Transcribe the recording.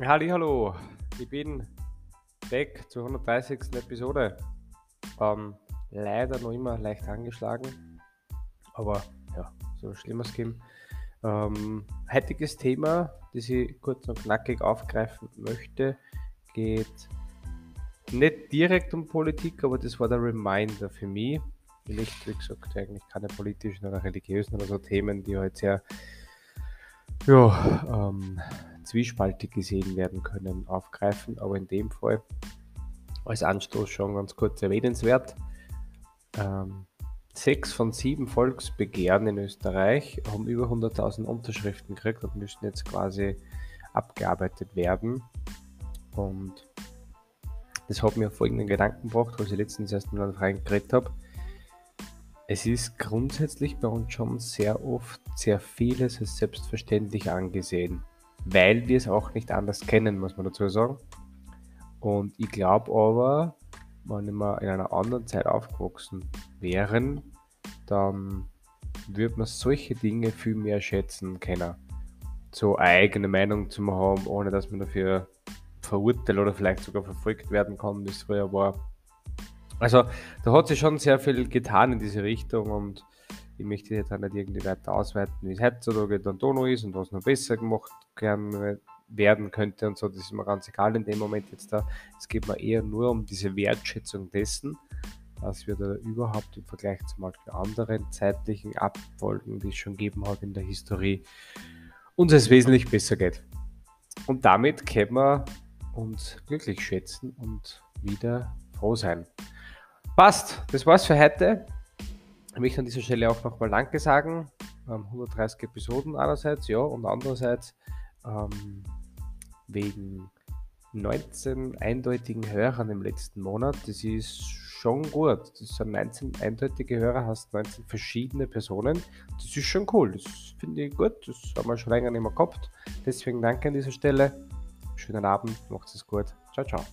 Hallo, ich bin weg zur 130. Episode. Ähm, leider noch immer leicht angeschlagen, aber ja, so schlimmer Skim. Ähm, heutiges Thema, das ich kurz und knackig aufgreifen möchte, geht nicht direkt um Politik, aber das war der Reminder für mich. Nicht, wie gesagt, eigentlich keine politischen oder religiösen oder so Themen, die halt sehr ja, ähm, zwiespaltig gesehen werden können, aufgreifen. Aber in dem Fall als Anstoß schon ganz kurz erwähnenswert. Ähm, sechs von sieben Volksbegehren in Österreich haben über 100.000 Unterschriften gekriegt und müssen jetzt quasi abgearbeitet werden. Und das hat mir folgenden Gedanken gebracht, was ich letztens erst mit einem Freund geredet habe. Es ist grundsätzlich bei uns schon sehr oft sehr vieles als selbstverständlich angesehen weil wir es auch nicht anders kennen, muss man dazu sagen. Und ich glaube aber, wenn wir in einer anderen Zeit aufgewachsen wären, dann würde man solche Dinge viel mehr schätzen können. So eigene Meinung zu haben, ohne dass man dafür verurteilt oder vielleicht sogar verfolgt werden kann, wie es früher war. Also da hat sich schon sehr viel getan in diese Richtung und ich möchte jetzt auch nicht irgendwie weiter ausweiten, wie es heutzutage dann da noch ist und was noch besser gemacht werden könnte und so. Das ist mir ganz egal in dem Moment jetzt da. Es geht mir eher nur um diese Wertschätzung dessen, dass wir da überhaupt im Vergleich zu anderen zeitlichen Abfolgen, die es schon gegeben hat in der Historie, uns es wesentlich besser geht. Und damit können wir uns glücklich schätzen und wieder froh sein. Passt, das war's für heute. Ich möchte an dieser Stelle auch nochmal Danke sagen. 130 ähm, Episoden einerseits, ja, und andererseits ähm, wegen 19 eindeutigen Hörern im letzten Monat. Das ist schon gut. Das sind 19 eindeutige Hörer, hast 19 verschiedene Personen. Das ist schon cool. Das finde ich gut. Das haben wir schon länger nicht mehr gehabt. Deswegen danke an dieser Stelle. Schönen Abend, macht es gut. Ciao, ciao.